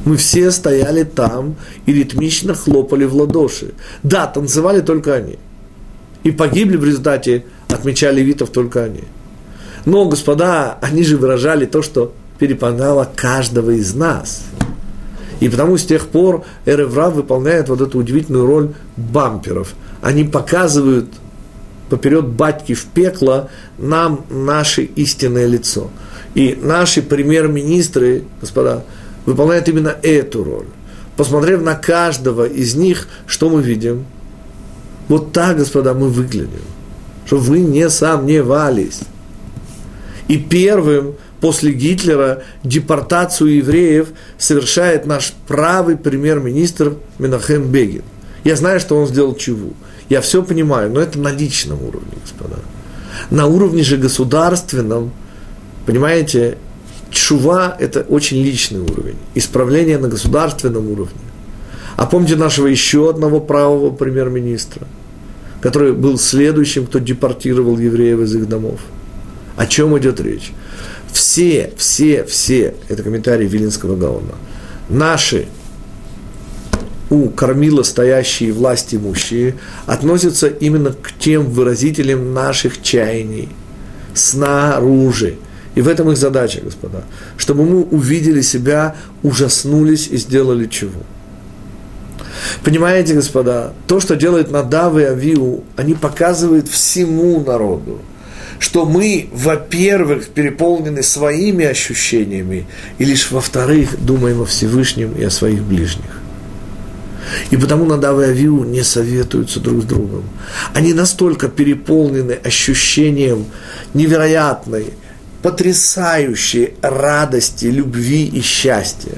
Мы все стояли там и ритмично хлопали в ладоши. Да, танцевали только они. И погибли в результате, отмечали левитов только они. Но, господа, они же выражали то, что переполняло каждого из нас. И потому с тех пор Эревра выполняет вот эту удивительную роль бамперов. Они показывают поперед батьки в пекло нам наше истинное лицо. И наши премьер-министры, господа, выполняют именно эту роль. Посмотрев на каждого из них, что мы видим? Вот так, господа, мы выглядим. Что вы не сомневались. И первым после Гитлера депортацию евреев совершает наш правый премьер-министр Менахем Бегин. Я знаю, что он сделал чего. Я все понимаю, но это на личном уровне, господа. На уровне же государственном, понимаете, чува – это очень личный уровень. Исправление на государственном уровне. А помните нашего еще одного правого премьер-министра, который был следующим, кто депортировал евреев из их домов. О чем идет речь? Все, все, все, это комментарий Вилинского Гаона, наши у кормила стоящие власть имущие относятся именно к тем выразителям наших чаяний снаружи. И в этом их задача, господа, чтобы мы увидели себя, ужаснулись и сделали чего. Понимаете, господа, то, что делает Надав и Авиу, они показывают всему народу, что мы, во-первых, переполнены своими ощущениями, и лишь во-вторых, думаем о Всевышнем и о своих ближних. И потому Надав и Авиу не советуются друг с другом. Они настолько переполнены ощущением невероятной, потрясающей радости, любви и счастья.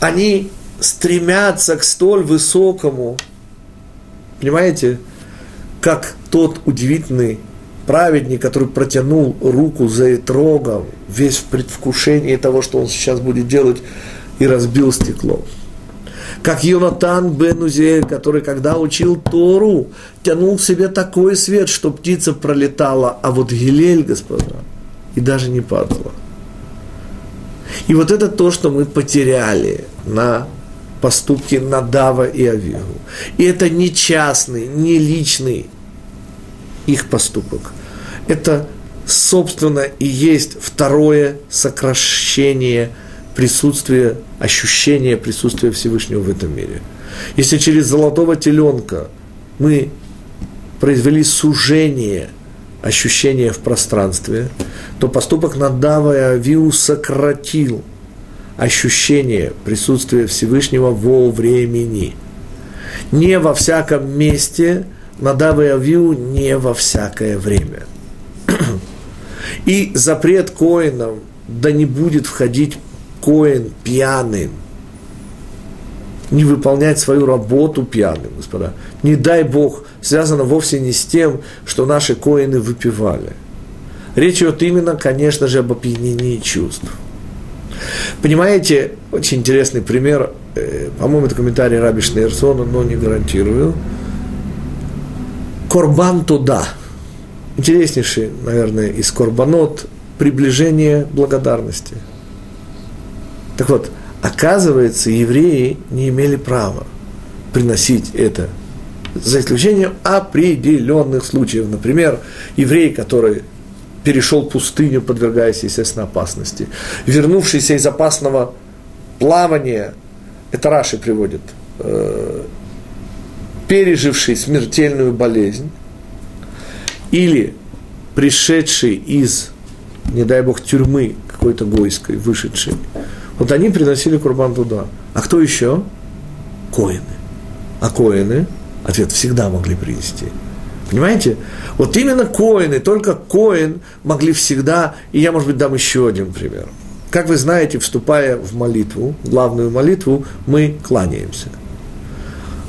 Они стремятся к столь высокому, понимаете, как тот удивительный праведник, который протянул руку за Этрогом, весь в предвкушении того, что он сейчас будет делать, и разбил стекло. Как Йонатан бен Узель, который, когда учил Тору, тянул к себе такой свет, что птица пролетала, а вот Гилель, господа, и даже не падала. И вот это то, что мы потеряли на поступки Надава и Авигу. И это не частный, не личный их поступок. Это, собственно, и есть второе сокращение присутствия, ощущения присутствия Всевышнего в этом мире. Если через золотого теленка мы произвели сужение ощущения в пространстве, то поступок Надава и Авиу сократил ощущение присутствия Всевышнего во времени. Не во всяком месте, Надава и Авиу не во всякое время. И запрет коинам, да не будет входить коин пьяным, не выполнять свою работу пьяным, господа. Не дай Бог, связано вовсе не с тем, что наши коины выпивали. Речь идет именно, конечно же, об опьянении чувств. Понимаете, очень интересный пример, э, по-моему, это комментарий Раби Шнейрсона, но не гарантирую. Корбан туда. Интереснейший, наверное, из корбанот приближение благодарности – так вот, оказывается, евреи не имели права приносить это, за исключением определенных случаев. Например, еврей, который перешел пустыню, подвергаясь, естественно, опасности, вернувшийся из опасного плавания, это Раши приводит, э, переживший смертельную болезнь, или пришедший из, не дай бог, тюрьмы какой-то гойской, вышедший, вот они приносили курбан туда. А кто еще? Коины. А коины, ответ, всегда могли принести. Понимаете? Вот именно коины, только коин могли всегда, и я, может быть, дам еще один пример. Как вы знаете, вступая в молитву, главную молитву, мы кланяемся.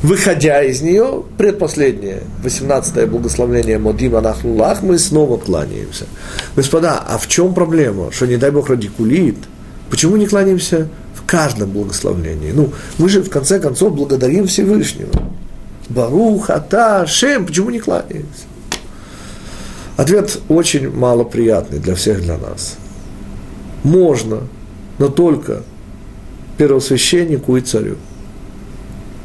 Выходя из нее, предпоследнее, 18-е благословление Модима Анахнулах, мы снова кланяемся. Господа, а в чем проблема? Что, не дай Бог, радикулит – Почему не кланяемся в каждом благословлении. Ну, мы же в конце концов благодарим Всевышнего. Барух, Ата, Шем, почему не кланяемся? Ответ очень малоприятный для всех, для нас. Можно, но только первосвященнику и царю.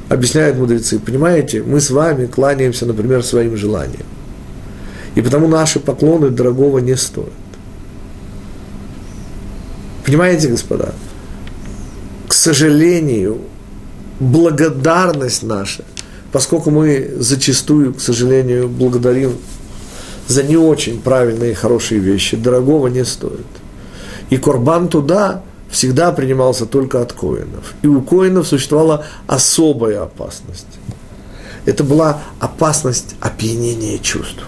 Объясняют мудрецы, понимаете, мы с вами кланяемся, например, своим желаниям. И потому наши поклоны дорогого не стоят. Понимаете, господа? К сожалению, благодарность наша, поскольку мы зачастую, к сожалению, благодарим за не очень правильные и хорошие вещи, дорогого не стоит. И Корбан туда всегда принимался только от коинов. И у коинов существовала особая опасность. Это была опасность опьянения чувств.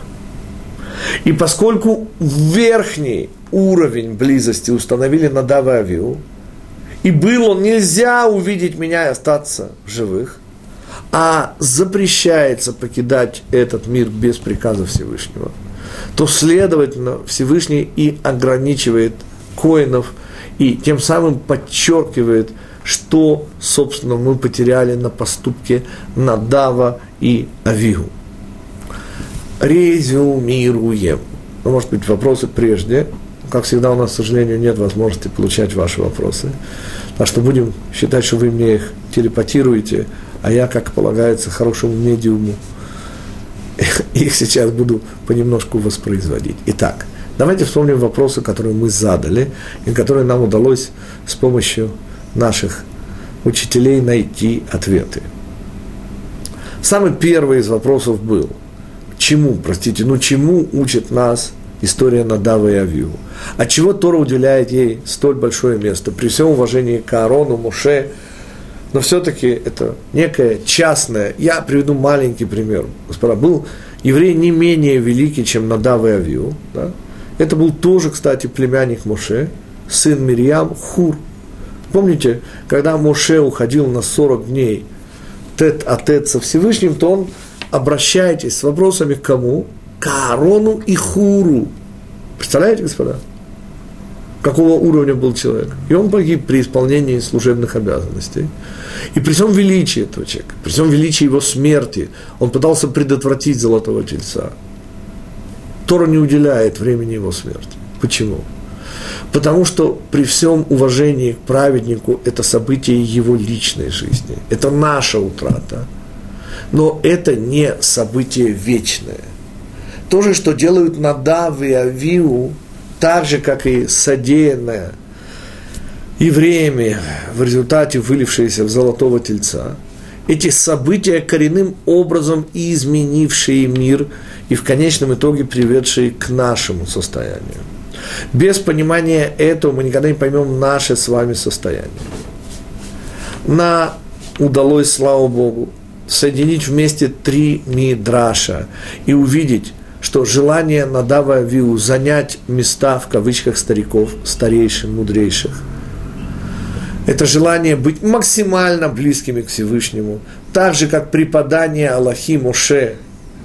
И поскольку верхний уровень близости установили на Дававиу, и было нельзя увидеть меня и остаться в живых, а запрещается покидать этот мир без приказа Всевышнего, то, следовательно, Всевышний и ограничивает коинов, и тем самым подчеркивает, что, собственно, мы потеряли на поступке Надава и Авигу резюмируем. Ну, может быть, вопросы прежде. Как всегда, у нас, к сожалению, нет возможности получать ваши вопросы. Так что будем считать, что вы мне их телепатируете, а я, как полагается, хорошему медиуму, их сейчас буду понемножку воспроизводить. Итак, давайте вспомним вопросы, которые мы задали, и которые нам удалось с помощью наших учителей найти ответы. Самый первый из вопросов был – чему, простите, ну чему учит нас история Надава и Авиу? От чего Тора уделяет ей столь большое место? При всем уважении к Аарону, Муше, но все-таки это некое частное. Я приведу маленький пример. Господа, был еврей не менее великий, чем Надав и Авиу. Да? Это был тоже, кстати, племянник Моше, сын Мирьям, Хур. Помните, когда Моше уходил на 40 дней тет-а-тет со Всевышним, то он обращайтесь с вопросами к кому? К Аарону и Хуру. Представляете, господа? Какого уровня был человек? И он погиб при исполнении служебных обязанностей. И при всем величии этого человека, при всем величии его смерти, он пытался предотвратить золотого тельца. Тора не уделяет времени его смерти. Почему? Потому что при всем уважении к праведнику это событие его личной жизни. Это наша утрата – но это не событие вечное. То же, что делают Надав и Авиу, так же, как и содеянное евреями в результате вылившееся в золотого тельца, эти события коренным образом изменившие мир и в конечном итоге приведшие к нашему состоянию. Без понимания этого мы никогда не поймем наше с вами состояние. На удалось, слава Богу, соединить вместе три мидраша и увидеть, что желание Надава Виу занять места, в кавычках, стариков, старейших, мудрейших, это желание быть максимально близкими к Всевышнему, так же, как преподание Аллахи Моше,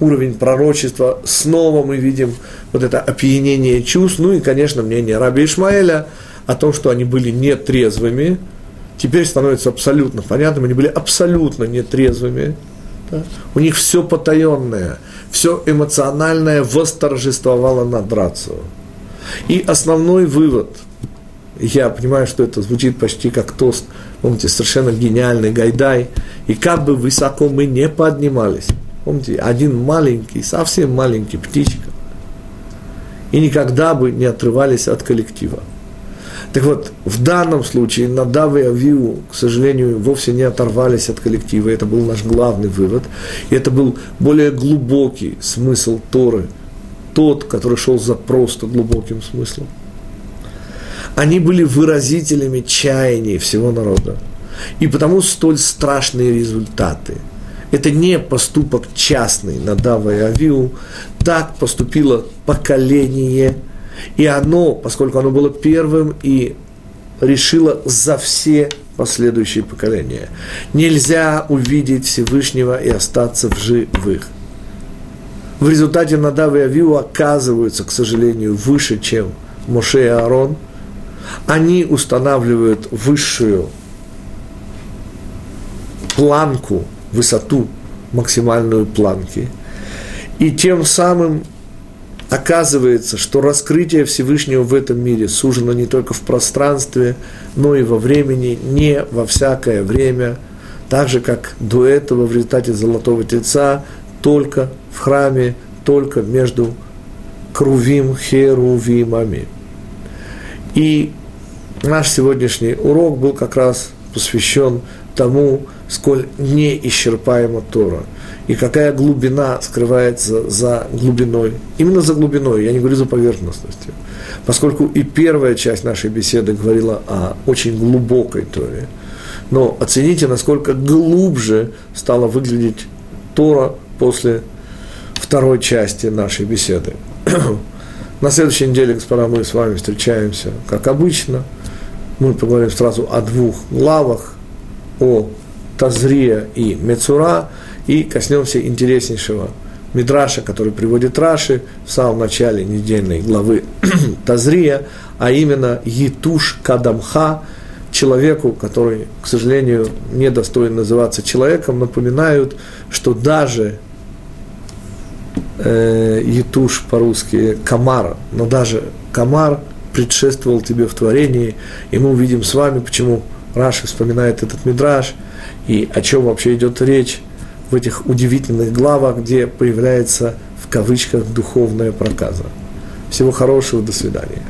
уровень пророчества, снова мы видим вот это опьянение чувств, ну и, конечно, мнение Раби Ишмаэля о том, что они были нетрезвыми, теперь становится абсолютно понятным, они были абсолютно нетрезвыми, да? у них все потаенное, все эмоциональное восторжествовало над рацио. И основной вывод, я понимаю, что это звучит почти как тост, помните, совершенно гениальный Гайдай, и как бы высоко мы не поднимались, помните, один маленький, совсем маленький птичка, и никогда бы не отрывались от коллектива – так вот, в данном случае Надав и Авиу, к сожалению, вовсе не оторвались от коллектива. Это был наш главный вывод. И это был более глубокий смысл Торы. Тот, который шел за просто глубоким смыслом. Они были выразителями чаяний всего народа. И потому столь страшные результаты. Это не поступок частный Надава и Авиу. Так поступило поколение – и оно, поскольку оно было первым и решило за все последующие поколения. Нельзя увидеть Всевышнего и остаться в живых. В результате Надав и Авиу оказываются, к сожалению, выше, чем Моше и Аарон. Они устанавливают высшую планку, высоту максимальную планки. И тем самым оказывается, что раскрытие Всевышнего в этом мире сужено не только в пространстве, но и во времени, не во всякое время, так же, как до этого в результате Золотого Тельца, только в храме, только между Крувим, Херувимами. И наш сегодняшний урок был как раз посвящен тому, сколь неисчерпаема Тора, и какая глубина скрывается за глубиной. Именно за глубиной, я не говорю за поверхностностью. Поскольку и первая часть нашей беседы говорила о очень глубокой Торе. Но оцените, насколько глубже стала выглядеть Тора после второй части нашей беседы. На следующей неделе, господа, мы с вами встречаемся, как обычно. Мы поговорим сразу о двух главах, о Тазрия и Мецура, и коснемся интереснейшего Мидраша, который приводит Раши в самом начале недельной главы Тазрия, а именно Етуш Кадамха, человеку, который, к сожалению, не достоин называться человеком, напоминают, что даже э, Етуш по-русски Камар, но даже Камар предшествовал тебе в творении, и мы увидим с вами, почему Раши вспоминает этот мидраж, и о чем вообще идет речь в этих удивительных главах, где появляется в кавычках духовная проказа. Всего хорошего, до свидания.